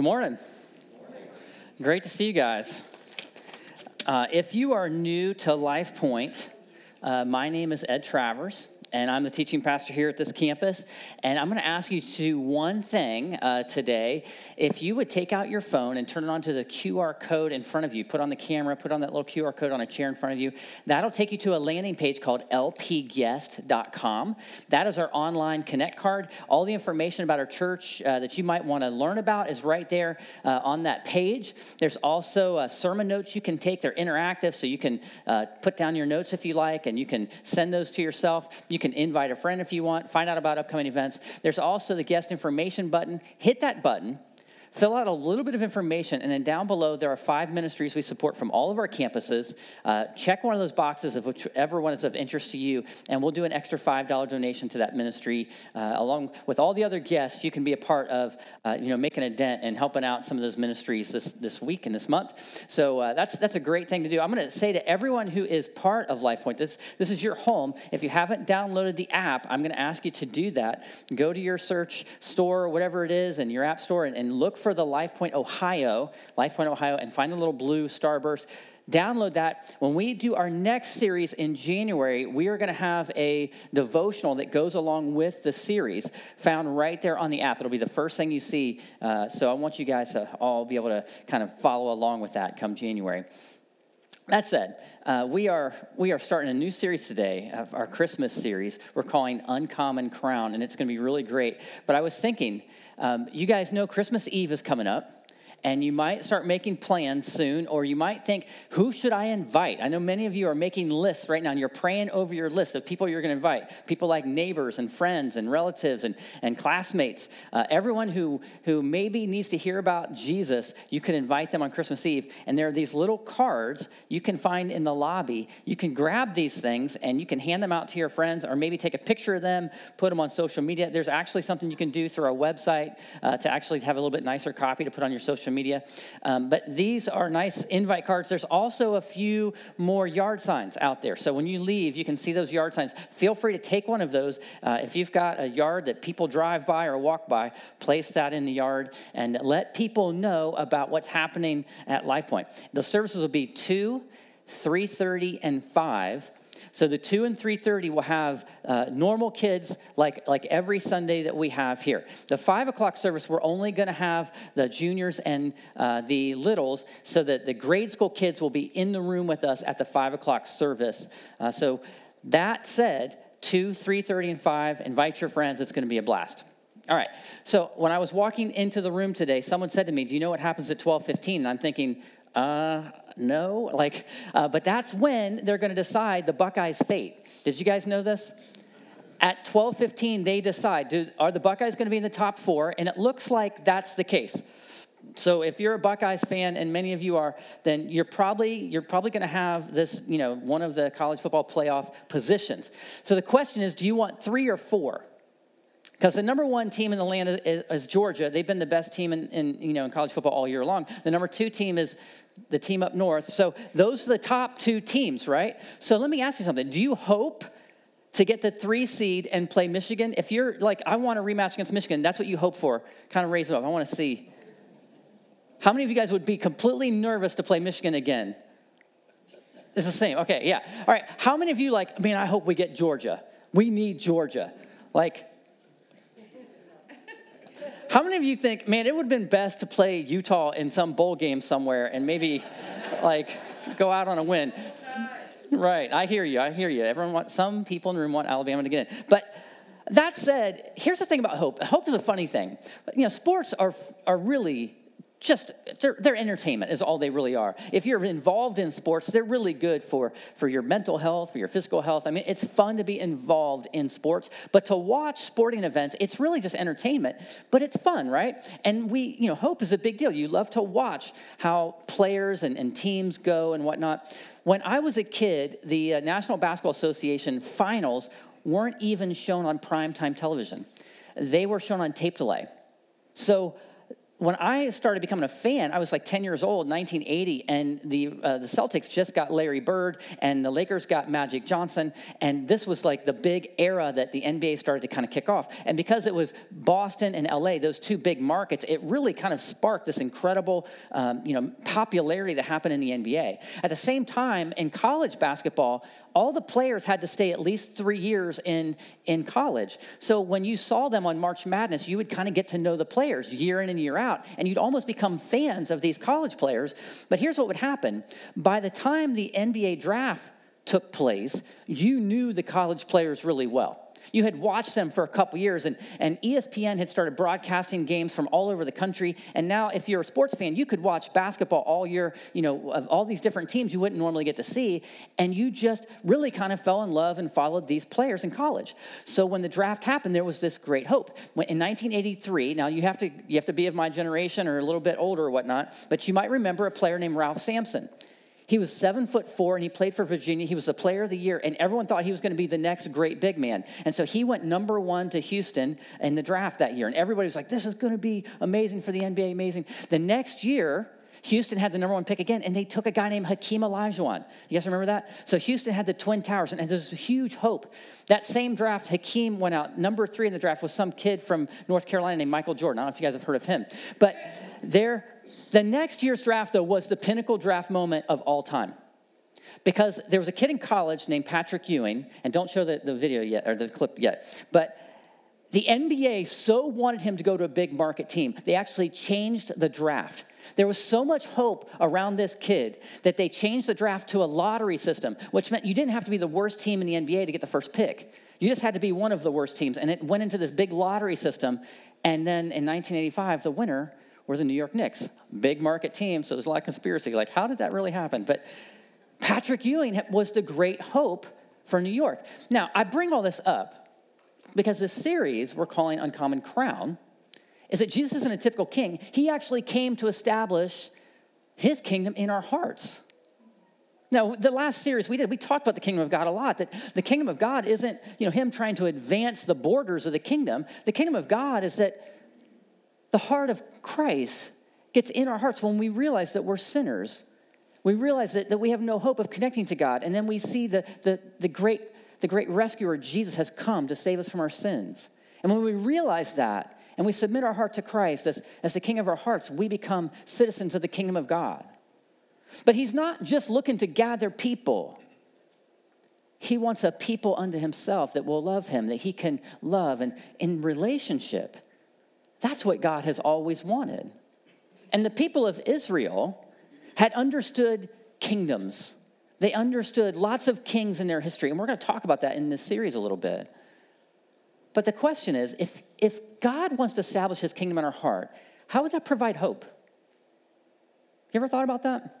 Good morning. Great to see you guys. Uh, if you are new to Life Point, uh, my name is Ed Travers and I'm the teaching pastor here at this campus. And I'm going to ask you to do one thing uh, today. If you would take out your phone and turn it on to the QR code in front of you, put on the camera, put on that little QR code on a chair in front of you, that'll take you to a landing page called lpguest.com. That is our online connect card. All the information about our church uh, that you might want to learn about is right there uh, on that page. There's also uh, sermon notes you can take, they're interactive, so you can uh, put down your notes if you like, and you can send those to yourself. You can invite a friend if you want, find out about upcoming events. There's also the guest information button. Hit that button fill out a little bit of information, and then down below there are five ministries we support from all of our campuses. Uh, check one of those boxes of whichever one is of interest to you, and we'll do an extra $5 donation to that ministry. Uh, along with all the other guests, you can be a part of, uh, you know, making a dent and helping out some of those ministries this, this week and this month. So uh, that's, that's a great thing to do. I'm going to say to everyone who is part of LifePoint, this, this is your home. If you haven't downloaded the app, I'm going to ask you to do that. Go to your search store, whatever it is, and your app store, and, and look for the LifePoint Ohio, LifePoint Ohio, and find the little blue starburst. Download that. When we do our next series in January, we are going to have a devotional that goes along with the series found right there on the app. It'll be the first thing you see. Uh, so I want you guys to all be able to kind of follow along with that come January. That said, uh, we, are, we are starting a new series today, of our Christmas series. We're calling Uncommon Crown, and it's going to be really great. But I was thinking, um, you guys know Christmas Eve is coming up and you might start making plans soon, or you might think, who should I invite? I know many of you are making lists right now, and you're praying over your list of people you're going to invite. People like neighbors and friends and relatives and, and classmates. Uh, everyone who, who maybe needs to hear about Jesus, you can invite them on Christmas Eve. And there are these little cards you can find in the lobby. You can grab these things and you can hand them out to your friends, or maybe take a picture of them, put them on social media. There's actually something you can do through our website uh, to actually have a little bit nicer copy to put on your social social media. Um, but these are nice invite cards. There's also a few more yard signs out there. So when you leave, you can see those yard signs. Feel free to take one of those. Uh, if you've got a yard that people drive by or walk by, place that in the yard and let people know about what's happening at LifePoint. The services will be 2, 3.30, and 5 so the 2 and 3.30 will have uh, normal kids like, like every Sunday that we have here. The 5 o'clock service, we're only going to have the juniors and uh, the littles so that the grade school kids will be in the room with us at the 5 o'clock service. Uh, so that said, 2, 3.30, and 5, invite your friends. It's going to be a blast. All right. So when I was walking into the room today, someone said to me, "Do you know what happens at 12:15?" And I'm thinking, "Uh, no. Like, uh, but that's when they're going to decide the Buckeyes' fate. Did you guys know this? At 12:15, they decide: do, Are the Buckeyes going to be in the top four? And it looks like that's the case. So if you're a Buckeyes fan, and many of you are, then you're probably you're probably going to have this, you know, one of the college football playoff positions. So the question is, do you want three or four? Because the number one team in the land is, is, Georgia. They've been the best team in, in, you know, in college football all year long. The number two team is the team up north. So those are the top two teams, right? So let me ask you something. Do you hope to get the three seed and play Michigan? If you're like, I want a rematch against Michigan, that's what you hope for. Kind of raise it up. I want to see. How many of you guys would be completely nervous to play Michigan again? It's the same. Okay, yeah. All right. How many of you like, I mean, I hope we get Georgia. We need Georgia. Like, how many of you think, man, it would have been best to play Utah in some bowl game somewhere and maybe like go out on a win? Right, I hear you. I hear you. Everyone wants some people in the room want Alabama to get in. But that said, here's the thing about hope. Hope is a funny thing. You know, sports are are really just they're, entertainment is all they really are. If you're involved in sports they're really good for for your mental health for your physical health. I mean it's fun to be involved in sports but to watch sporting events it's really just entertainment but it's fun right? And we you know hope is a big deal. You love to watch how players and, and teams go and whatnot. When i was a kid the uh, national basketball association finals weren't even shown on primetime television. They were shown on tape delay. So when I started becoming a fan, I was like 10 years old, 1980, and the, uh, the Celtics just got Larry Bird, and the Lakers got Magic Johnson, and this was like the big era that the NBA started to kind of kick off. And because it was Boston and LA, those two big markets, it really kind of sparked this incredible, um, you know, popularity that happened in the NBA. At the same time, in college basketball, all the players had to stay at least three years in, in college. So when you saw them on March Madness, you would kind of get to know the players year in and year out, and you'd almost become fans of these college players. But here's what would happen by the time the NBA draft took place, you knew the college players really well. You had watched them for a couple years, and, and ESPN had started broadcasting games from all over the country. And now, if you're a sports fan, you could watch basketball all year, you know, of all these different teams you wouldn't normally get to see. And you just really kind of fell in love and followed these players in college. So when the draft happened, there was this great hope. In 1983, now you have, to, you have to be of my generation or a little bit older or whatnot, but you might remember a player named Ralph Sampson. He was seven foot four and he played for Virginia. He was the player of the year, and everyone thought he was going to be the next great big man. And so he went number one to Houston in the draft that year. And everybody was like, this is going to be amazing for the NBA, amazing. The next year, Houston had the number one pick again, and they took a guy named Hakeem Olajuwon. You guys remember that? So Houston had the Twin Towers, and there's a huge hope. That same draft, Hakeem went out. Number three in the draft was some kid from North Carolina named Michael Jordan. I don't know if you guys have heard of him. But there, the next year's draft, though, was the pinnacle draft moment of all time. Because there was a kid in college named Patrick Ewing, and don't show the, the video yet, or the clip yet, but the NBA so wanted him to go to a big market team, they actually changed the draft. There was so much hope around this kid that they changed the draft to a lottery system, which meant you didn't have to be the worst team in the NBA to get the first pick. You just had to be one of the worst teams. And it went into this big lottery system. And then in 1985, the winner were the New York Knicks, big market team. So there's a lot of conspiracy. Like, how did that really happen? But Patrick Ewing was the great hope for New York. Now, I bring all this up because this series we're calling Uncommon Crown is that Jesus isn't a typical king. He actually came to establish his kingdom in our hearts. Now, the last series we did, we talked about the kingdom of God a lot. That the kingdom of God isn't, you know, him trying to advance the borders of the kingdom. The kingdom of God is that the heart of Christ gets in our hearts when we realize that we're sinners. We realize that, that we have no hope of connecting to God. And then we see the, the, the, great, the great rescuer, Jesus, has come to save us from our sins. And when we realize that and we submit our heart to Christ as, as the king of our hearts, we become citizens of the kingdom of God. But he's not just looking to gather people. He wants a people unto himself that will love him, that he can love. And in relationship, that's what God has always wanted. And the people of Israel had understood kingdoms. They understood lots of kings in their history. And we're going to talk about that in this series a little bit. But the question is if, if God wants to establish his kingdom in our heart, how would that provide hope? You ever thought about that?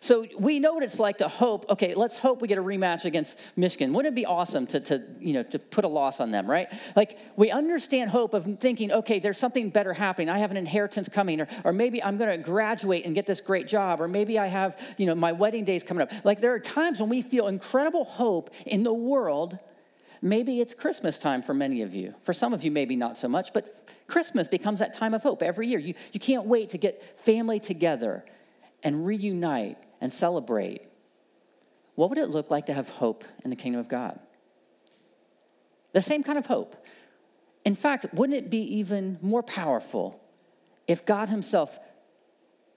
So we know what it's like to hope, okay, let's hope we get a rematch against Michigan. Wouldn't it be awesome to, to, you know, to put a loss on them, right? Like we understand hope of thinking, okay, there's something better happening. I have an inheritance coming, or, or maybe I'm going to graduate and get this great job, or maybe I have, you know, my wedding days coming up. Like there are times when we feel incredible hope in the world. Maybe it's Christmas time for many of you. For some of you, maybe not so much, but Christmas becomes that time of hope every year. You, you can't wait to get family together and reunite and celebrate, what would it look like to have hope in the kingdom of God? The same kind of hope. In fact, wouldn't it be even more powerful if God Himself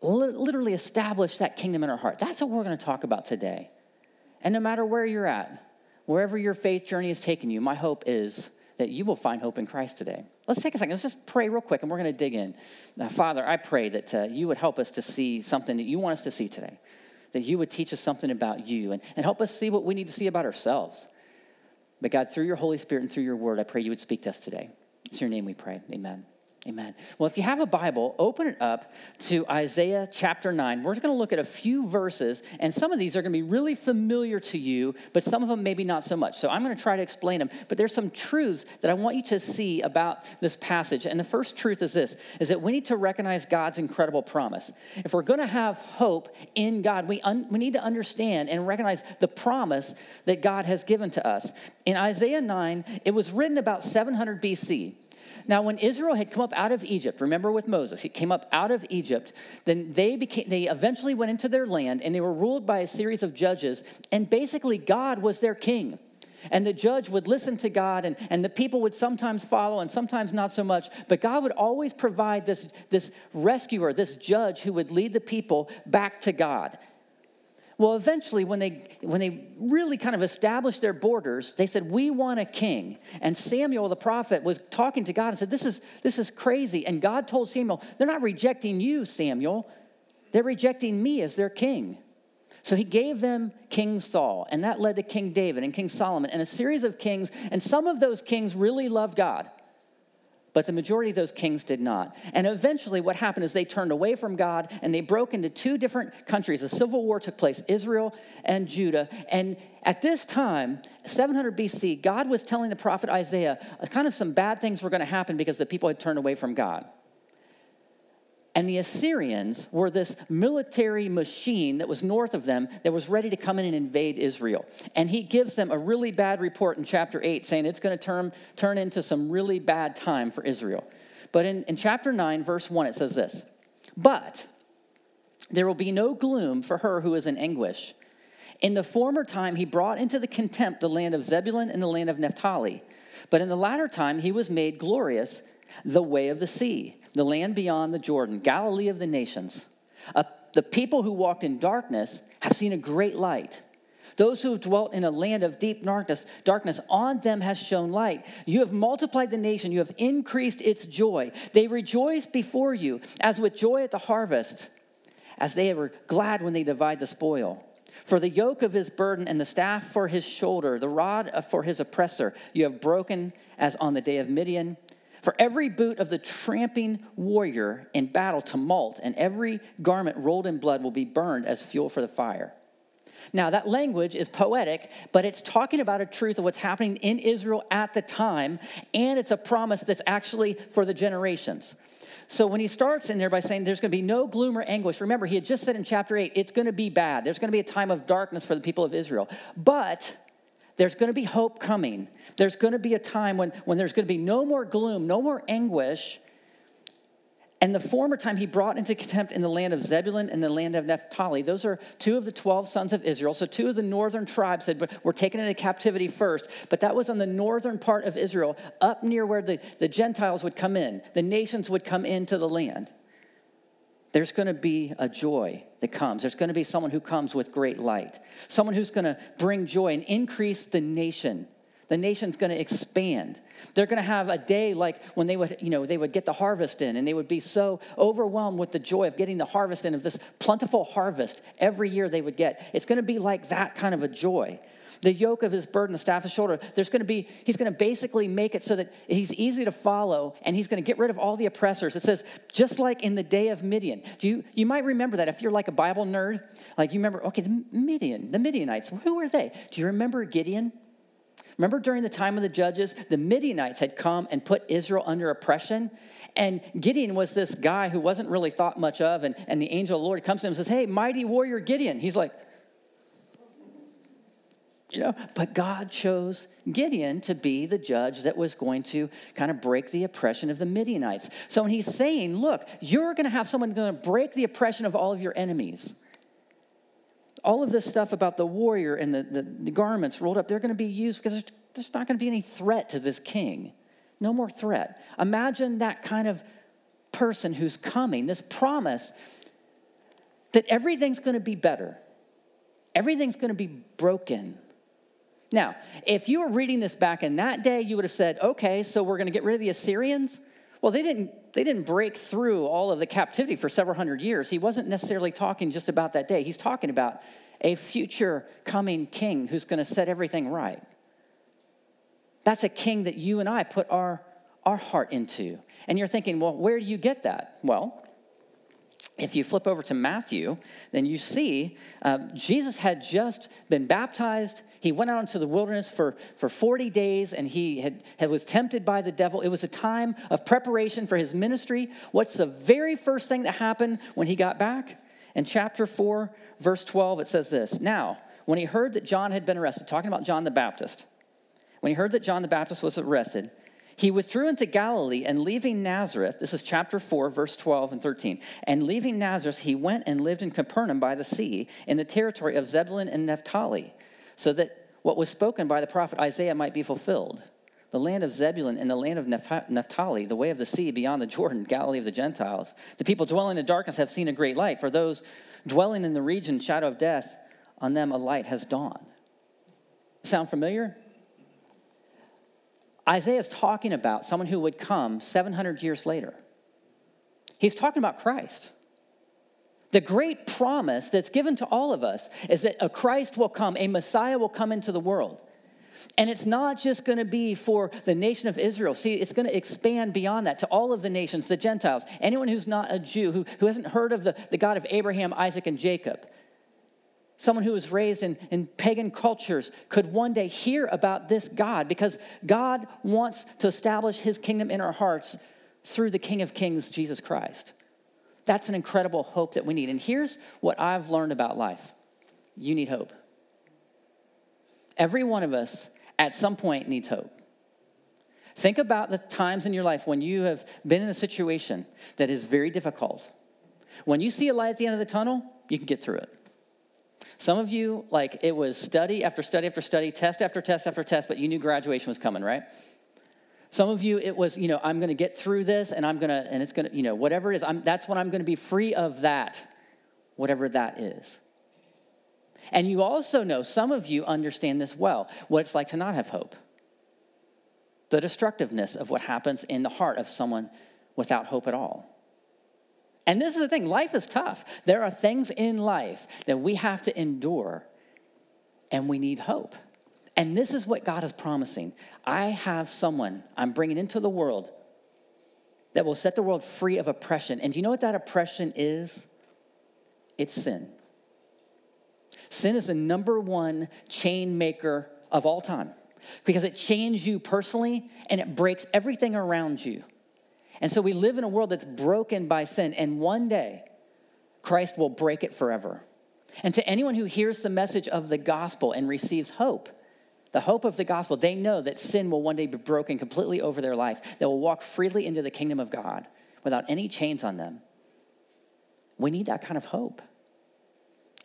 literally established that kingdom in our heart? That's what we're going to talk about today. And no matter where you're at, wherever your faith journey has taken you, my hope is that you will find hope in Christ today. Let's take a second. Let's just pray real quick and we're going to dig in. Now, Father, I pray that uh, you would help us to see something that you want us to see today, that you would teach us something about you and, and help us see what we need to see about ourselves. But God, through your Holy Spirit and through your word, I pray you would speak to us today. It's your name we pray. Amen. Amen. Well, if you have a Bible, open it up to Isaiah chapter 9. We're going to look at a few verses, and some of these are going to be really familiar to you, but some of them maybe not so much. So I'm going to try to explain them. But there's some truths that I want you to see about this passage. And the first truth is this is that we need to recognize God's incredible promise. If we're going to have hope in God, we, un- we need to understand and recognize the promise that God has given to us. In Isaiah 9, it was written about 700 BC. Now, when Israel had come up out of Egypt, remember with Moses, he came up out of Egypt, then they became they eventually went into their land and they were ruled by a series of judges, and basically God was their king. And the judge would listen to God, and, and the people would sometimes follow and sometimes not so much. But God would always provide this, this rescuer, this judge who would lead the people back to God. Well, eventually, when they, when they really kind of established their borders, they said, We want a king. And Samuel the prophet was talking to God and said, This is, this is crazy. And God told Samuel, They're not rejecting you, Samuel. They're rejecting me as their king. So he gave them King Saul, and that led to King David and King Solomon and a series of kings. And some of those kings really loved God. But the majority of those kings did not. And eventually, what happened is they turned away from God and they broke into two different countries. A civil war took place Israel and Judah. And at this time, 700 BC, God was telling the prophet Isaiah uh, kind of some bad things were going to happen because the people had turned away from God. And the Assyrians were this military machine that was north of them that was ready to come in and invade Israel. And he gives them a really bad report in chapter 8 saying it's going to turn, turn into some really bad time for Israel. But in, in chapter 9, verse 1, it says this But there will be no gloom for her who is in anguish. In the former time, he brought into the contempt the land of Zebulun and the land of Naphtali. But in the latter time, he was made glorious, the way of the sea the land beyond the Jordan, Galilee of the nations. The people who walked in darkness have seen a great light. Those who have dwelt in a land of deep darkness, darkness, on them has shone light. You have multiplied the nation, you have increased its joy. They rejoice before you as with joy at the harvest, as they were glad when they divide the spoil. For the yoke of his burden and the staff for his shoulder, the rod for his oppressor, you have broken as on the day of Midian. For every boot of the tramping warrior in battle to tumult, and every garment rolled in blood will be burned as fuel for the fire. Now, that language is poetic, but it's talking about a truth of what's happening in Israel at the time, and it's a promise that's actually for the generations. So when he starts in there by saying there's going to be no gloom or anguish, remember, he had just said in chapter 8, it's going to be bad. There's going to be a time of darkness for the people of Israel. But there's going to be hope coming. There's going to be a time when, when there's going to be no more gloom, no more anguish. And the former time he brought into contempt in the land of Zebulun and the land of Naphtali. Those are two of the 12 sons of Israel. So, two of the northern tribes that were taken into captivity first, but that was on the northern part of Israel, up near where the, the Gentiles would come in, the nations would come into the land there's going to be a joy that comes. There's going to be someone who comes with great light, someone who's going to bring joy and increase the nation. The nation's going to expand. They're going to have a day like when they would, you know, they would get the harvest in and they would be so overwhelmed with the joy of getting the harvest in of this plentiful harvest every year they would get. It's going to be like that kind of a joy the yoke of his burden, the staff of his shoulder, there's going to be, he's going to basically make it so that he's easy to follow and he's going to get rid of all the oppressors. It says, just like in the day of Midian. Do you, you might remember that if you're like a Bible nerd, like you remember, okay, the Midian, the Midianites, who are they? Do you remember Gideon? Remember during the time of the judges, the Midianites had come and put Israel under oppression. And Gideon was this guy who wasn't really thought much of. And, and the angel of the Lord comes to him and says, Hey, mighty warrior Gideon. He's like, you know, but God chose Gideon to be the judge that was going to kind of break the oppression of the Midianites. So when he's saying, look, you're going to have someone going to break the oppression of all of your enemies. All of this stuff about the warrior and the, the, the garments rolled up, they're going to be used because there's, there's not going to be any threat to this king. No more threat. Imagine that kind of person who's coming, this promise that everything's going to be better, everything's going to be broken now, if you were reading this back in that day, you would have said, okay, so we're going to get rid of the Assyrians. Well, they didn't, they didn't break through all of the captivity for several hundred years. He wasn't necessarily talking just about that day. He's talking about a future coming king who's going to set everything right. That's a king that you and I put our, our heart into. And you're thinking, well, where do you get that? Well, if you flip over to Matthew, then you see um, Jesus had just been baptized he went out into the wilderness for, for 40 days and he had, had, was tempted by the devil. It was a time of preparation for his ministry. What's the very first thing that happened when he got back? In chapter 4, verse 12, it says this Now, when he heard that John had been arrested, talking about John the Baptist, when he heard that John the Baptist was arrested, He withdrew into Galilee and leaving Nazareth, this is chapter 4, verse 12 and 13. And leaving Nazareth, he went and lived in Capernaum by the sea, in the territory of Zebulun and Naphtali, so that what was spoken by the prophet Isaiah might be fulfilled. The land of Zebulun and the land of Naphtali, the way of the sea beyond the Jordan, Galilee of the Gentiles. The people dwelling in darkness have seen a great light. For those dwelling in the region, shadow of death, on them a light has dawned. Sound familiar? Isaiah is talking about someone who would come 700 years later. He's talking about Christ. The great promise that's given to all of us is that a Christ will come, a Messiah will come into the world. And it's not just going to be for the nation of Israel. See, it's going to expand beyond that to all of the nations, the Gentiles, anyone who's not a Jew, who, who hasn't heard of the, the God of Abraham, Isaac, and Jacob. Someone who was raised in, in pagan cultures could one day hear about this God because God wants to establish his kingdom in our hearts through the King of Kings, Jesus Christ. That's an incredible hope that we need. And here's what I've learned about life you need hope. Every one of us at some point needs hope. Think about the times in your life when you have been in a situation that is very difficult. When you see a light at the end of the tunnel, you can get through it. Some of you, like, it was study after study after study, test after test after test, but you knew graduation was coming, right? Some of you, it was, you know, I'm going to get through this and I'm going to, and it's going to, you know, whatever it is, I'm, that's when I'm going to be free of that, whatever that is. And you also know, some of you understand this well, what it's like to not have hope. The destructiveness of what happens in the heart of someone without hope at all. And this is the thing life is tough. There are things in life that we have to endure, and we need hope. And this is what God is promising. I have someone I'm bringing into the world that will set the world free of oppression. And do you know what that oppression is? It's sin. Sin is the number one chain maker of all time because it chains you personally and it breaks everything around you. And so we live in a world that's broken by sin, and one day Christ will break it forever. And to anyone who hears the message of the gospel and receives hope, the hope of the gospel, they know that sin will one day be broken completely over their life. They will walk freely into the kingdom of God without any chains on them. We need that kind of hope.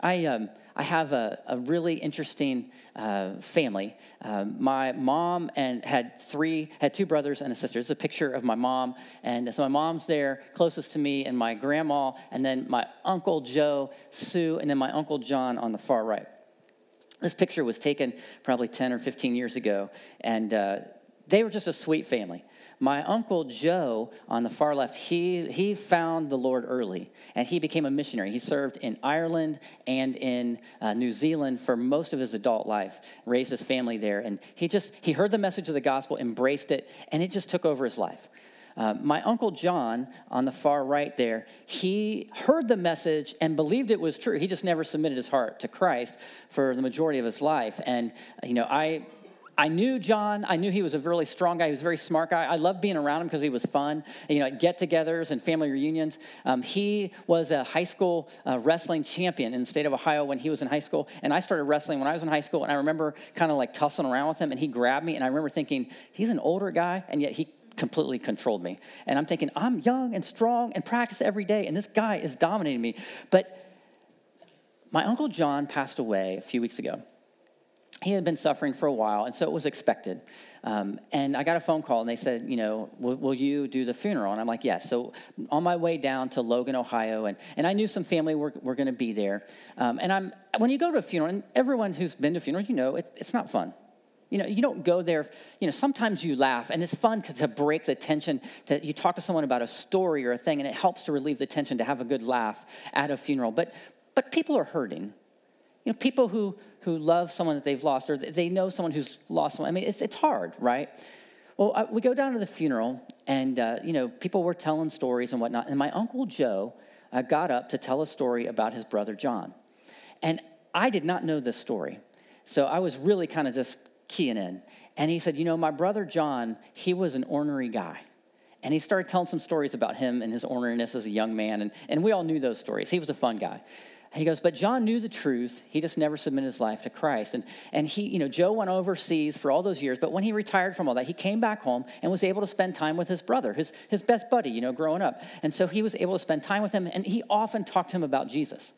I, um, I have a, a really interesting uh, family. Um, my mom and had three, had two brothers and a sister. It's a picture of my mom, and so my mom's there, closest to me, and my grandma, and then my uncle Joe, Sue, and then my uncle John on the far right. This picture was taken probably 10 or 15 years ago, and uh, they were just a sweet family. My uncle Joe on the far left, he, he found the Lord early and he became a missionary. He served in Ireland and in uh, New Zealand for most of his adult life, raised his family there. And he just, he heard the message of the gospel, embraced it, and it just took over his life. Uh, my uncle John on the far right there, he heard the message and believed it was true. He just never submitted his heart to Christ for the majority of his life. And, you know, I I knew John. I knew he was a really strong guy. He was a very smart guy. I loved being around him because he was fun. You know, at get-togethers and family reunions. Um, he was a high school uh, wrestling champion in the state of Ohio when he was in high school, and I started wrestling when I was in high school. And I remember kind of like tussling around with him, and he grabbed me, and I remember thinking, he's an older guy, and yet he completely controlled me. And I'm thinking, I'm young and strong and practice every day, and this guy is dominating me. But my uncle John passed away a few weeks ago he had been suffering for a while, and so it was expected. Um, and I got a phone call, and they said, you know, will, will, you do the funeral? And I'm like, yes. So on my way down to Logan, Ohio, and, and I knew some family were, were going to be there. Um, and I'm when you go to a funeral, and everyone who's been to a funeral, you know, it, it's not fun. You know, you don't go there, you know, sometimes you laugh, and it's fun to, to break the tension. To, you talk to someone about a story or a thing, and it helps to relieve the tension to have a good laugh at a funeral. But, but people are hurting. You know, people who who love someone that they've lost, or they know someone who's lost someone. I mean, it's, it's hard, right? Well, uh, we go down to the funeral, and, uh, you know, people were telling stories and whatnot. And my Uncle Joe uh, got up to tell a story about his brother John. And I did not know this story. So I was really kind of just keying in. And he said, You know, my brother John, he was an ornery guy. And he started telling some stories about him and his orneriness as a young man. And, and we all knew those stories. He was a fun guy. He goes, but John knew the truth. He just never submitted his life to Christ. And, and he, you know, Joe went overseas for all those years, but when he retired from all that, he came back home and was able to spend time with his brother, his, his best buddy, you know, growing up. And so he was able to spend time with him, and he often talked to him about Jesus.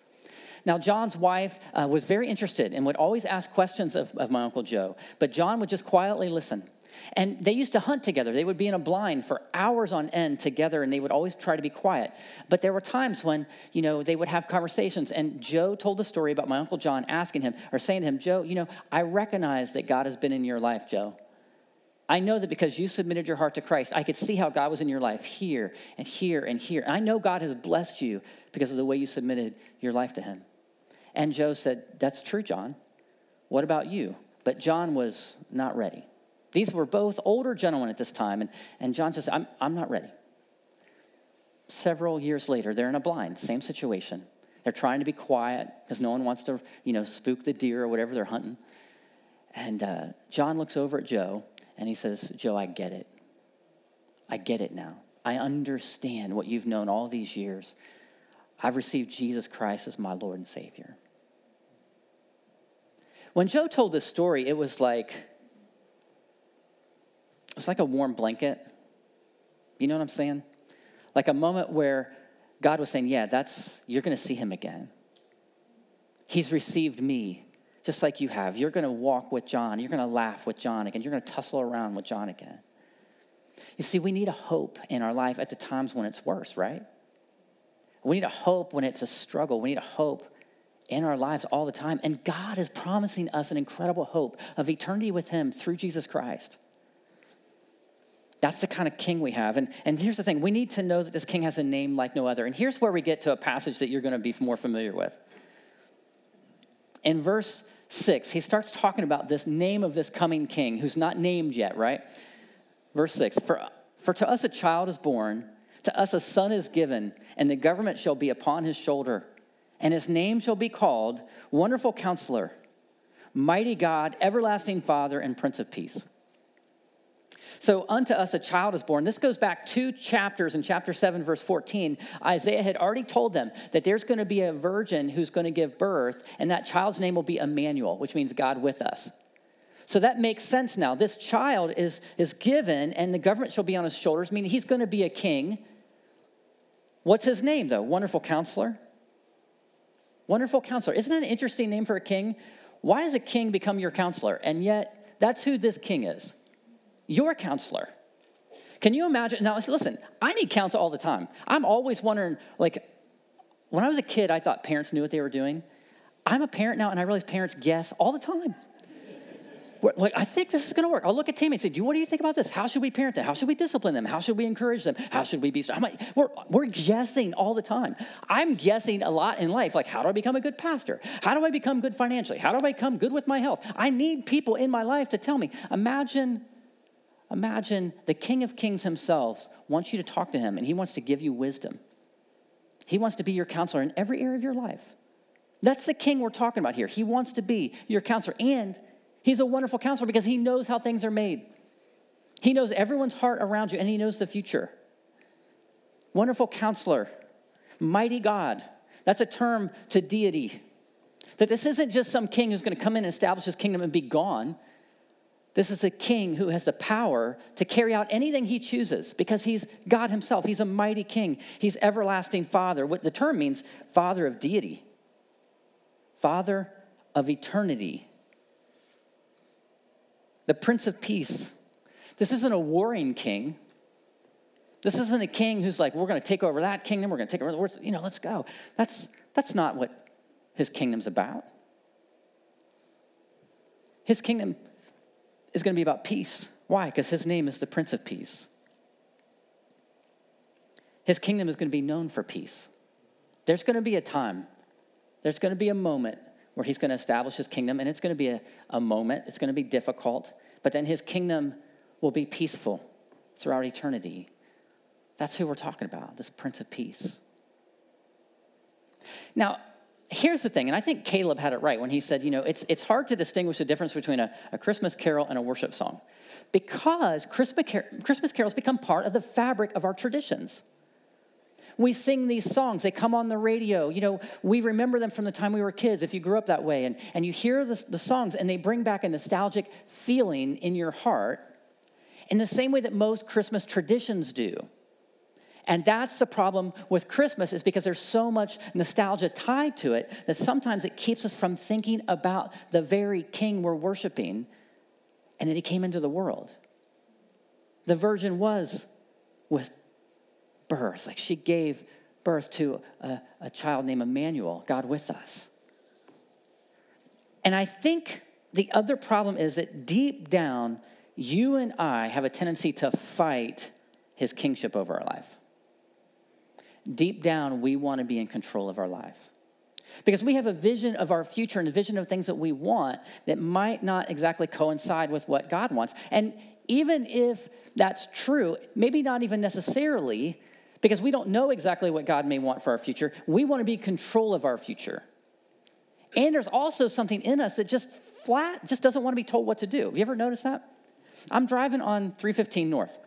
Now, John's wife uh, was very interested and would always ask questions of, of my Uncle Joe, but John would just quietly listen. And they used to hunt together. They would be in a blind for hours on end together, and they would always try to be quiet. But there were times when, you know, they would have conversations, and Joe told the story about my Uncle John asking him, or saying to him, Joe, you know, I recognize that God has been in your life, Joe. I know that because you submitted your heart to Christ, I could see how God was in your life here and here and here. And I know God has blessed you because of the way you submitted your life to Him. And Joe said, That's true, John. What about you? But John was not ready. These were both older gentlemen at this time, and, and John says, I'm, I'm not ready. Several years later, they're in a blind, same situation. They're trying to be quiet because no one wants to, you know, spook the deer or whatever they're hunting. And uh, John looks over at Joe and he says, Joe, I get it. I get it now. I understand what you've known all these years. I've received Jesus Christ as my Lord and Savior. When Joe told this story, it was like it was like a warm blanket. You know what I'm saying? Like a moment where God was saying, "Yeah, that's you're going to see him again. He's received me just like you have. You're going to walk with John. You're going to laugh with John again. You're going to tussle around with John again." You see, we need a hope in our life at the times when it's worse, right? We need a hope when it's a struggle. We need a hope in our lives all the time. And God is promising us an incredible hope of eternity with Him through Jesus Christ. That's the kind of king we have. And, and here's the thing we need to know that this king has a name like no other. And here's where we get to a passage that you're going to be more familiar with. In verse 6, he starts talking about this name of this coming king who's not named yet, right? Verse 6 For, for to us a child is born to us a son is given, and the government shall be upon his shoulder, and his name shall be called Wonderful Counselor, Mighty God, Everlasting Father, and Prince of Peace. So, unto us a child is born. This goes back two chapters in chapter 7, verse 14. Isaiah had already told them that there's going to be a virgin who's going to give birth, and that child's name will be Emmanuel, which means God with us. So that makes sense now. This child is, is given, and the government shall be on his shoulders, meaning he's going to be a king. What's his name, though? Wonderful counselor? Wonderful counselor. Isn't that an interesting name for a king? Why does a king become your counselor? And yet, that's who this king is your counselor. Can you imagine? Now, listen, I need counsel all the time. I'm always wondering, like, when I was a kid, I thought parents knew what they were doing. I'm a parent now, and I realize parents guess all the time like, I think this is going to work. I'll look at Tammy and say, "Do what do you think about this? How should we parent them? How should we discipline them? How should we encourage them? How should we be?" I'm like, we're, we're guessing all the time. I'm guessing a lot in life. Like, how do I become a good pastor? How do I become good financially? How do I become good with my health? I need people in my life to tell me. Imagine, imagine the King of Kings himself wants you to talk to him, and he wants to give you wisdom. He wants to be your counselor in every area of your life. That's the king we're talking about here. He wants to be your counselor and He's a wonderful counselor because he knows how things are made. He knows everyone's heart around you and he knows the future. Wonderful counselor, mighty God. That's a term to deity. That this isn't just some king who's going to come in and establish his kingdom and be gone. This is a king who has the power to carry out anything he chooses because he's God himself. He's a mighty king. He's everlasting father. What the term means, father of deity, father of eternity the Prince of Peace. This isn't a warring king. This isn't a king who's like, we're going to take over that kingdom, we're going to take over, the world. you know, let's go. That's, that's not what his kingdom's about. His kingdom is going to be about peace. Why? Because his name is the Prince of Peace. His kingdom is going to be known for peace. There's going to be a time, there's going to be a moment where he's going to establish his kingdom, and it's going to be a, a moment, it's going to be difficult, but then his kingdom will be peaceful throughout eternity. That's who we're talking about, this Prince of Peace. Now, here's the thing, and I think Caleb had it right when he said, you know, it's, it's hard to distinguish the difference between a, a Christmas carol and a worship song because Christmas, car- Christmas carols become part of the fabric of our traditions. we sing these songs, they come on the radio. You know, we remember them from the time we were kids, if you grew up that way. And, and you hear the, the songs, and they bring back a nostalgic feeling in your heart in the same way that most Christmas traditions do. And that's the problem with Christmas is because there's so much nostalgia tied to it that sometimes it keeps us from thinking about the very king we're worshiping and that he came into the world. The virgin was with birth, like she gave birth to a, a child named Emmanuel, God with us. And I think the other problem is that deep down, you and I have a tendency to fight his kingship over our life. Deep down, we want to be in control of our life. Because we have a vision of our future and a vision of things that we want that might not exactly coincide with what God wants. And even if that's true, maybe not even necessarily, because we don't know exactly what God may want for our future, we want to be in control of our future. And there's also something in us that just flat just doesn't want to be told what to do. Have you ever noticed that? I'm driving on 315 North.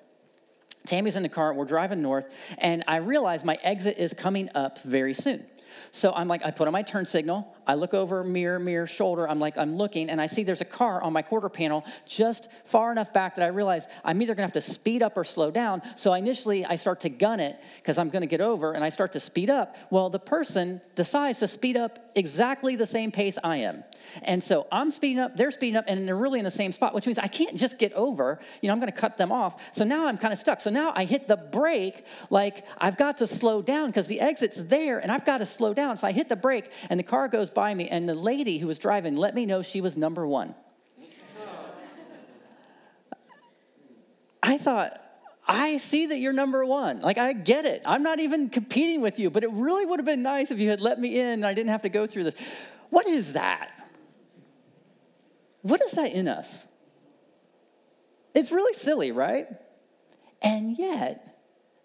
Tammy's in the car, we're driving north, and I realize my exit is coming up very soon. So I'm like, I put on my turn signal. I look over mirror, mirror, shoulder. I'm like, I'm looking, and I see there's a car on my quarter panel just far enough back that I realize I'm either gonna have to speed up or slow down. So initially, I start to gun it because I'm gonna get over, and I start to speed up. Well, the person decides to speed up exactly the same pace I am. And so I'm speeding up, they're speeding up, and they're really in the same spot, which means I can't just get over. You know, I'm gonna cut them off. So now I'm kind of stuck. So now I hit the brake like I've got to slow down because the exit's there, and I've got to slow down. So I hit the brake, and the car goes by me, and the lady who was driving let me know she was number one. I thought, I see that you're number one. Like, I get it. I'm not even competing with you, but it really would have been nice if you had let me in and I didn't have to go through this. What is that? What is that in us? It's really silly, right? And yet,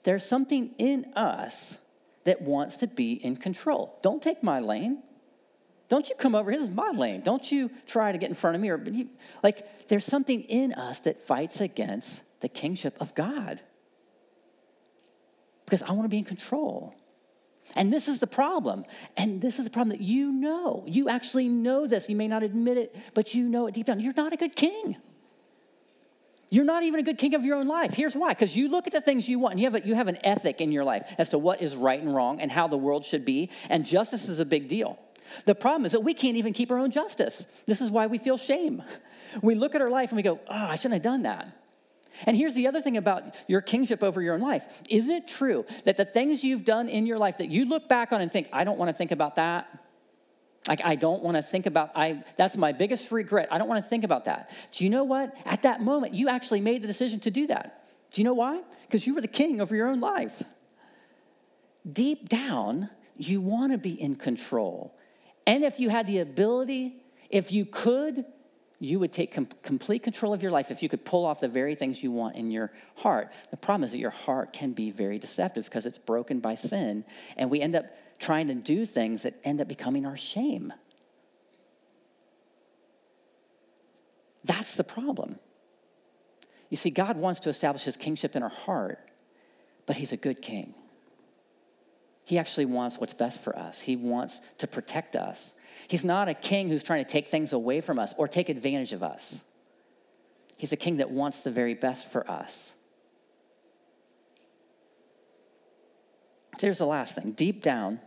there's something in us that wants to be in control. Don't take my lane. Don't you come over here. This is my lane. Don't you try to get in front of me. Or like, there's something in us that fights against the kingship of God. Because I want to be in control. And this is the problem. And this is the problem that you know. You actually know this. You may not admit it, but you know it deep down. You're not a good king. You're not even a good king of your own life. Here's why because you look at the things you want, and you have, a, you have an ethic in your life as to what is right and wrong and how the world should be, and justice is a big deal. The problem is that we can't even keep our own justice. This is why we feel shame. We look at our life and we go, oh, I shouldn't have done that. And here's the other thing about your kingship over your own life. Isn't it true that the things you've done in your life that you look back on and think, I don't want to think about that? Like, I don't want to think about, I, that's my biggest regret. I don't want to think about that. Do you know what? At that moment, you actually made the decision to do that. Do you know why? Because you were the king over your own life. Deep down, you want to be in control. And if you had the ability, if you could, you would take com- complete control of your life if you could pull off the very things you want in your heart. The problem is that your heart can be very deceptive because it's broken by sin, and we end up trying to do things that end up becoming our shame. That's the problem. You see, God wants to establish his kingship in our heart, but he's a good king. He actually wants what's best for us, he wants to protect us. He's not a king who's trying to take things away from us or take advantage of us. He's a king that wants the very best for us. Here's the last thing. Deep down,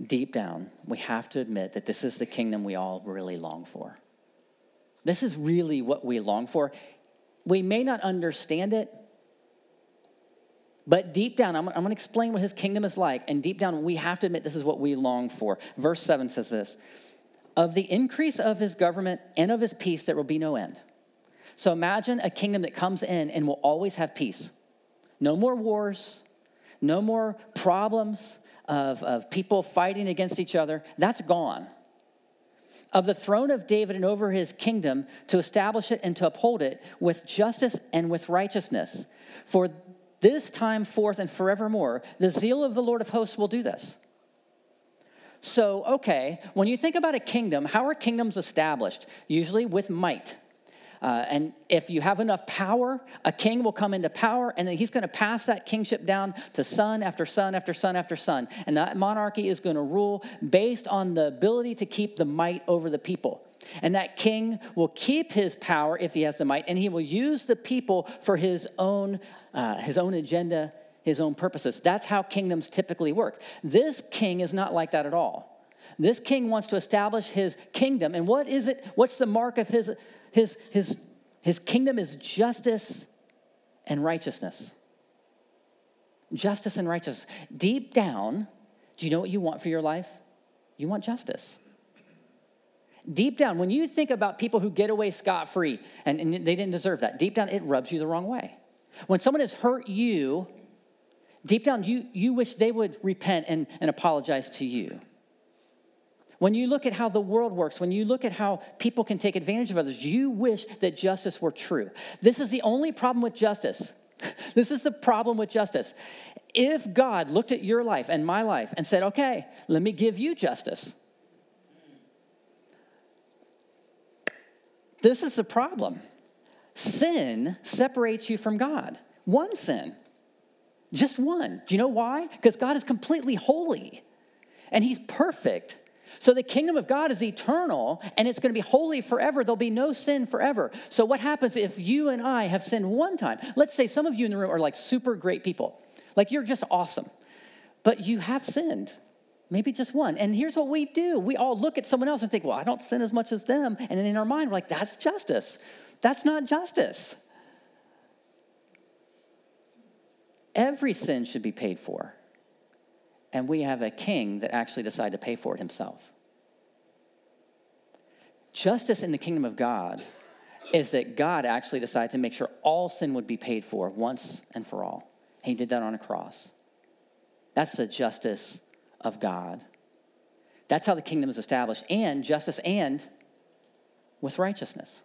deep down, we have to admit that this is the kingdom we all really long for. This is really what we long for. We may not understand it, but deep down, I'm, I'm going to explain what his kingdom is like. And deep down, we have to admit this is what we long for. Verse 7 says this Of the increase of his government and of his peace, there will be no end. So imagine a kingdom that comes in and will always have peace. No more wars, no more problems, of, of people fighting against each other, that's gone. Of the throne of David and over his kingdom to establish it and to uphold it with justice and with righteousness. For this time forth and forevermore, the zeal of the Lord of hosts will do this. So, okay, when you think about a kingdom, how are kingdoms established? Usually with might. Uh, and if you have enough power, a king will come into power, and then he's going to pass that kingship down to son after son after son after son. And that monarchy is going to rule based on the ability to keep the might over the people. And that king will keep his power if he has the might, and he will use the people for his own, uh, his own agenda, his own purposes. That's how kingdoms typically work. This king is not like that at all. This king wants to establish his kingdom. And what is it? What's the mark of his, his, his, his kingdom is justice and righteousness. Justice and righteousness. Deep down, do you know what you want for your life? You want justice. Deep down, when you think about people who get away scot free and, and they didn't deserve that, deep down, it rubs you the wrong way. When someone has hurt you, deep down, you, you wish they would repent and, and apologize to you. When you look at how the world works, when you look at how people can take advantage of others, you wish that justice were true. This is the only problem with justice. This is the problem with justice. If God looked at your life and my life and said, okay, let me give you justice, This is the problem. Sin separates you from God. One sin. Just one. Do you know why? Because God is completely holy and He's perfect. So the kingdom of God is eternal and it's going to be holy forever. There'll be no sin forever. So what happens if you and I have sinned one time? Let's say some of you in the room are like super great people. Like you're just awesome. But you have sinned. Maybe just one. And here's what we do we all look at someone else and think, well, I don't sin as much as them. And then in our mind, we're like, that's justice. That's not justice. Every sin should be paid for. And we have a king that actually decided to pay for it himself. Justice in the kingdom of God is that God actually decided to make sure all sin would be paid for once and for all. He did that on a cross. That's the justice of God. That's how the kingdom is established, and justice and with righteousness.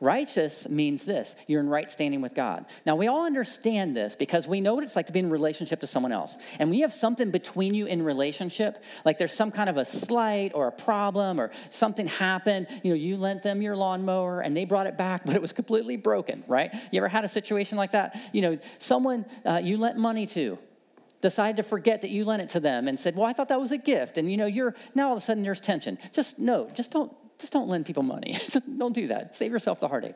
Righteous means this you're in right standing with God. Now, we all understand this because we know what it's like to be in relationship to someone else. And we have something between you in relationship, like there's some kind of a slight or a problem or something happened, you know, you lent them your lawnmower and they brought it back, but it was completely broken, right? You ever had a situation like that? You know, someone uh, you lent money to, decided to forget that you lent it to them and said, "Well, I thought that was a gift." And you know, you're now all of a sudden there's tension. Just no, just don't just don't lend people money. don't do that. Save yourself the heartache.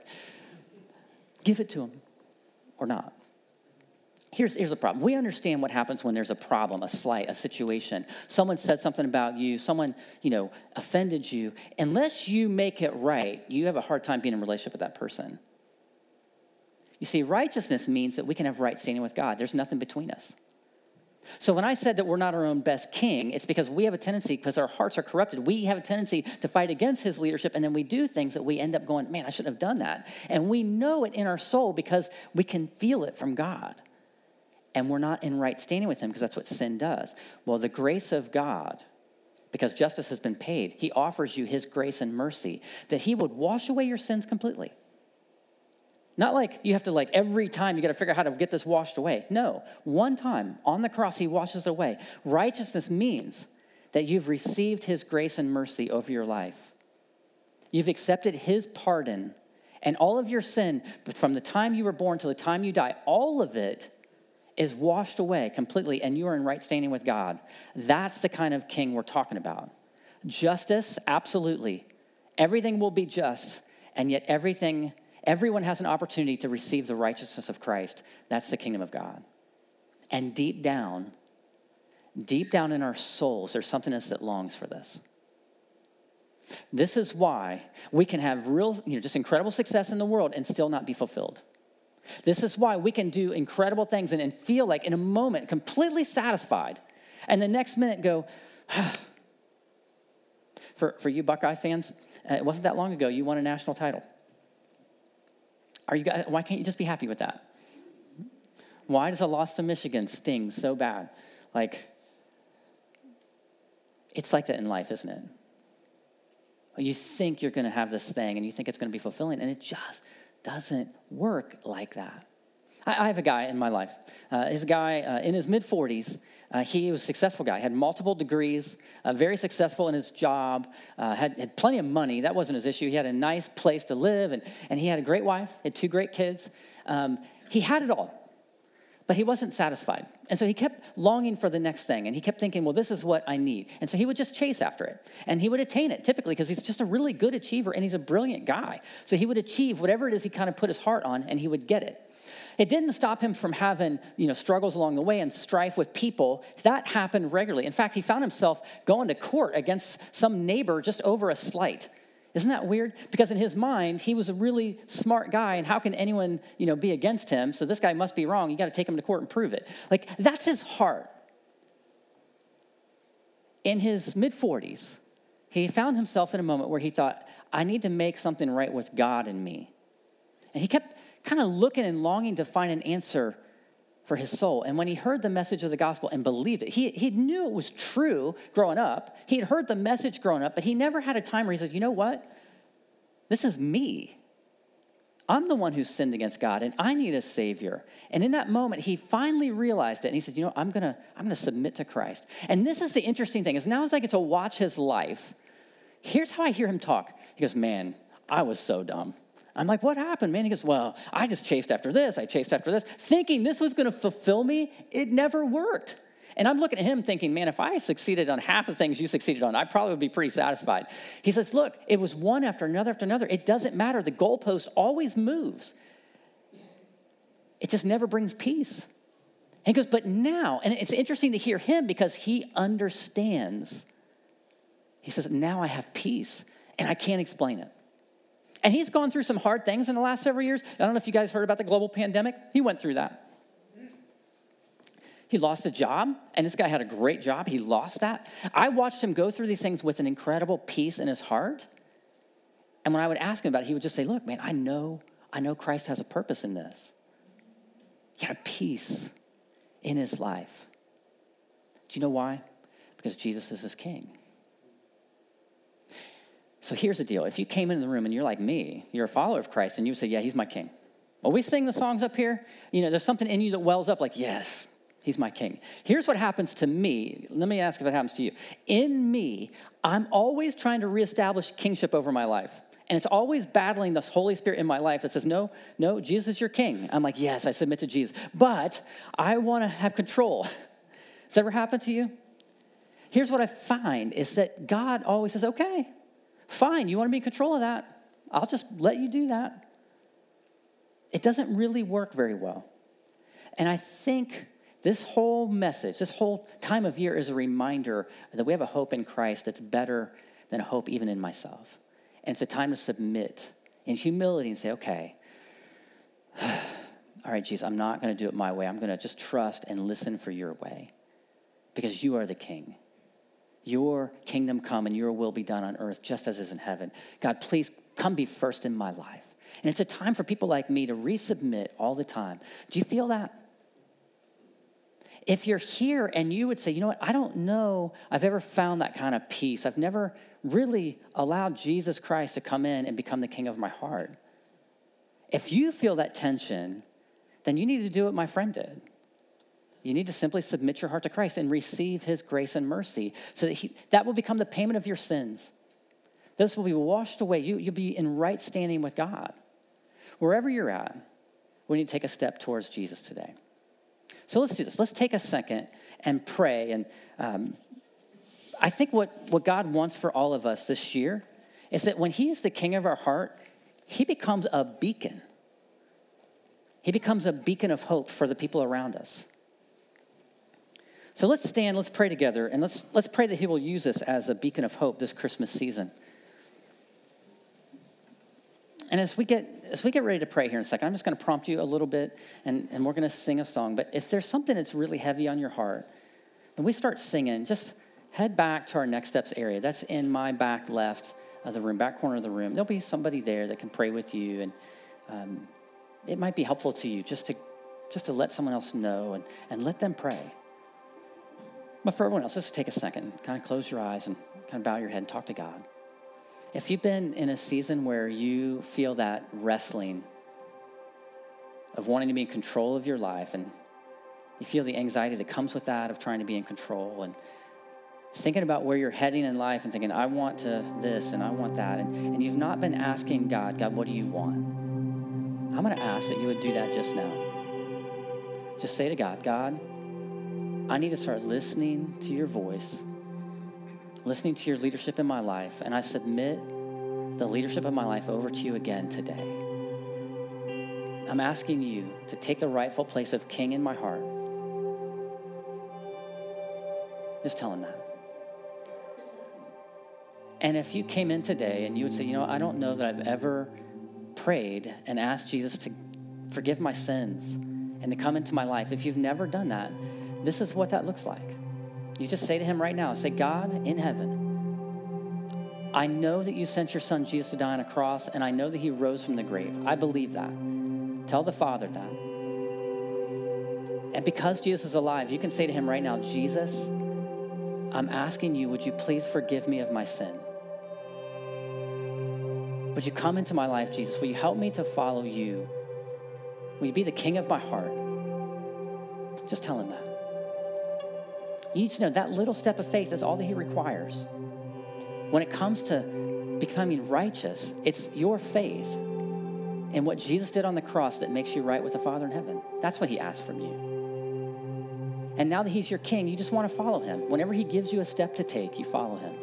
Give it to them or not. Here's, here's the problem. We understand what happens when there's a problem, a slight, a situation. Someone said something about you, someone, you know, offended you. Unless you make it right, you have a hard time being in a relationship with that person. You see, righteousness means that we can have right standing with God. There's nothing between us. So when I said that we're not our own best king, it's because we have a tendency, because our hearts are corrupted, we have a tendency to fight against his leadership, and then we do things that we end up going, man, I shouldn't have done that. And we know it in our soul because we can feel it from God. And we're not in right standing with him because that's what sin does. Well, the grace of God, because justice has been paid, he offers you his grace and mercy that he would wash away your sins completely. Not like you have to like every time you got to figure out how to get this washed away. No, one time on the cross he washes it away. Righteousness means that you've received his grace and mercy over your life. You've accepted his pardon and all of your sin but from the time you were born to the time you die, all of it is washed away completely and you are in right standing with God. That's the kind of king we're talking about. Justice, absolutely. Everything will be just, and yet everything Everyone has an opportunity to receive the righteousness of Christ. That's the kingdom of God. And deep down, deep down in our souls, there's something in us that longs for this. This is why we can have real, you know, just incredible success in the world and still not be fulfilled. This is why we can do incredible things and, and feel like in a moment completely satisfied, and the next minute go, for, for you Buckeye fans, uh, it wasn't that long ago you won a national title. Are you guys, why can't you just be happy with that? Why does a loss to Michigan sting so bad? Like, it's like that in life, isn't it? You think you're going to have this thing and you think it's going to be fulfilling, and it just doesn't work like that. I, have a guy in my life. Uh, his guy uh, in his mid 40s. Uh, he was a successful guy, had multiple degrees, uh, very successful in his job, uh, had, had plenty of money. That wasn't his issue. He had a nice place to live, and, and he had a great wife, had two great kids. Um, he had it all, but he wasn't satisfied. And so he kept longing for the next thing, and he kept thinking, well, this is what I need. And so he would just chase after it, and he would attain it typically because he's just a really good achiever and he's a brilliant guy. So he would achieve whatever it is he kind of put his heart on, and he would get it. It didn't stop him from having, you know, struggles along the way and strife with people. That happened regularly. In fact, he found himself going to court against some neighbor just over a slight. Isn't that weird? Because in his mind, he was a really smart guy, and how can anyone, you know, be against him? So this guy must be wrong. You got to take him to court and prove it. Like that's his heart. In his mid 40s, he found himself in a moment where he thought, I need to make something right with God and me. And he kept kind of looking and longing to find an answer for his soul. And when he heard the message of the gospel and believed it, he, he knew it was true growing up. He had heard the message growing up, but he never had a time where he said, you know what? This is me. I'm the one who's sinned against God and I need a savior. And in that moment, he finally realized it and he said, You know, I'm gonna, I'm gonna submit to Christ. And this is the interesting thing, is now as I get to watch his life, here's how I hear him talk. He goes, Man, I was so dumb. I'm like, what happened, man? He goes, well, I just chased after this. I chased after this, thinking this was going to fulfill me. It never worked. And I'm looking at him thinking, man, if I succeeded on half the things you succeeded on, I probably would be pretty satisfied. He says, look, it was one after another after another. It doesn't matter. The goalpost always moves. It just never brings peace. And he goes, but now, and it's interesting to hear him because he understands. He says, now I have peace and I can't explain it. And he's gone through some hard things in the last several years. I don't know if you guys heard about the global pandemic. He went through that. He lost a job, and this guy had a great job. He lost that. I watched him go through these things with an incredible peace in his heart. And when I would ask him about it, he would just say, Look, man, I know, I know Christ has a purpose in this. He had a peace in his life. Do you know why? Because Jesus is his king. So here's the deal. If you came into the room and you're like me, you're a follower of Christ, and you say, Yeah, he's my king. Well, we sing the songs up here, you know, there's something in you that wells up like, Yes, he's my king. Here's what happens to me. Let me ask if it happens to you. In me, I'm always trying to reestablish kingship over my life. And it's always battling this Holy Spirit in my life that says, No, no, Jesus is your king. I'm like, Yes, I submit to Jesus. But I want to have control. Has that ever happened to you? Here's what I find is that God always says, Okay, Fine, you want to be in control of that? I'll just let you do that. It doesn't really work very well. And I think this whole message, this whole time of year is a reminder that we have a hope in Christ that's better than a hope even in myself. And it's a time to submit in humility and say, okay, all right, Jesus, I'm not going to do it my way. I'm going to just trust and listen for your way because you are the king. Your kingdom come and your will be done on earth just as is in heaven. God, please come be first in my life. And it's a time for people like me to resubmit all the time. Do you feel that? If you're here and you would say, you know what, I don't know I've ever found that kind of peace. I've never really allowed Jesus Christ to come in and become the king of my heart. If you feel that tension, then you need to do what my friend did. You need to simply submit your heart to Christ and receive his grace and mercy so that he, that will become the payment of your sins. Those will be washed away. You, you'll be in right standing with God. Wherever you're at, we need to take a step towards Jesus today. So let's do this. Let's take a second and pray. And um, I think what, what God wants for all of us this year is that when He is the king of our heart, He becomes a beacon. He becomes a beacon of hope for the people around us. So let's stand, let's pray together, and let's, let's pray that He will use us as a beacon of hope this Christmas season. And as we get as we get ready to pray here in a second, I'm just going to prompt you a little bit, and, and we're going to sing a song. But if there's something that's really heavy on your heart, and we start singing, just head back to our next steps area. That's in my back left of the room, back corner of the room. There'll be somebody there that can pray with you, and um, it might be helpful to you just to just to let someone else know and, and let them pray. But for everyone else, just take a second, kind of close your eyes and kind of bow your head and talk to God. If you've been in a season where you feel that wrestling of wanting to be in control of your life, and you feel the anxiety that comes with that of trying to be in control, and thinking about where you're heading in life and thinking, I want to this and I want that, and, and you've not been asking God, God, what do you want? I'm going to ask that you would do that just now. Just say to God, God, I need to start listening to your voice, listening to your leadership in my life, and I submit the leadership of my life over to you again today. I'm asking you to take the rightful place of king in my heart. Just tell him that. And if you came in today and you would say, you know, I don't know that I've ever prayed and asked Jesus to forgive my sins and to come into my life, if you've never done that, this is what that looks like. You just say to him right now, say, God in heaven, I know that you sent your son Jesus to die on a cross, and I know that he rose from the grave. I believe that. Tell the Father that. And because Jesus is alive, you can say to him right now, Jesus, I'm asking you, would you please forgive me of my sin? Would you come into my life, Jesus? Will you help me to follow you? Will you be the king of my heart? Just tell him that. You need to know that little step of faith is all that he requires. When it comes to becoming righteous, it's your faith and what Jesus did on the cross that makes you right with the Father in heaven. That's what he asked from you. And now that he's your king, you just want to follow him. Whenever he gives you a step to take, you follow him.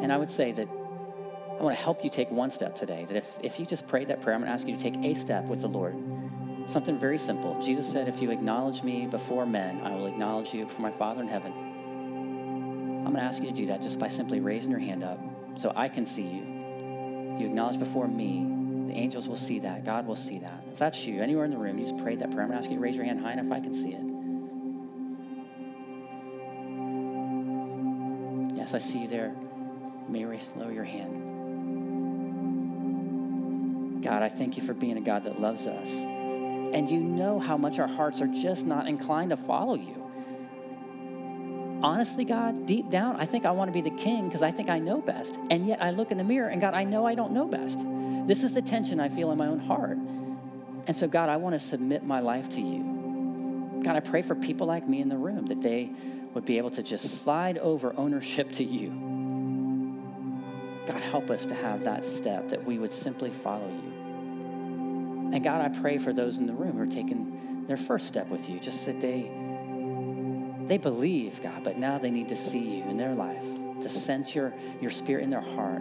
And I would say that I want to help you take one step today. That if, if you just prayed that prayer, I'm going to ask you to take a step with the Lord. Something very simple. Jesus said, If you acknowledge me before men, I will acknowledge you before my Father in heaven. I'm going to ask you to do that just by simply raising your hand up so I can see you. You acknowledge before me. The angels will see that. God will see that. If that's you, anywhere in the room, you just prayed that prayer. I'm going to ask you to raise your hand high enough I can see it. Yes, I see you there. May raise, lower your hand. God, I thank you for being a God that loves us. And you know how much our hearts are just not inclined to follow you honestly, God, deep down, I think I want to be the king because I think I know best. And yet I look in the mirror and God, I know I don't know best. This is the tension I feel in my own heart. And so, God, I want to submit my life to you. God, I pray for people like me in the room that they would be able to just slide over ownership to you. God, help us to have that step that we would simply follow you. And God, I pray for those in the room who are taking their first step with you, just that they they believe, God, but now they need to see you in their life, to sense your, your spirit in their heart,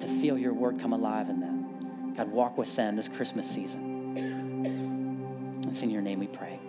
to feel your word come alive in them. God, walk with them this Christmas season. It's in your name we pray.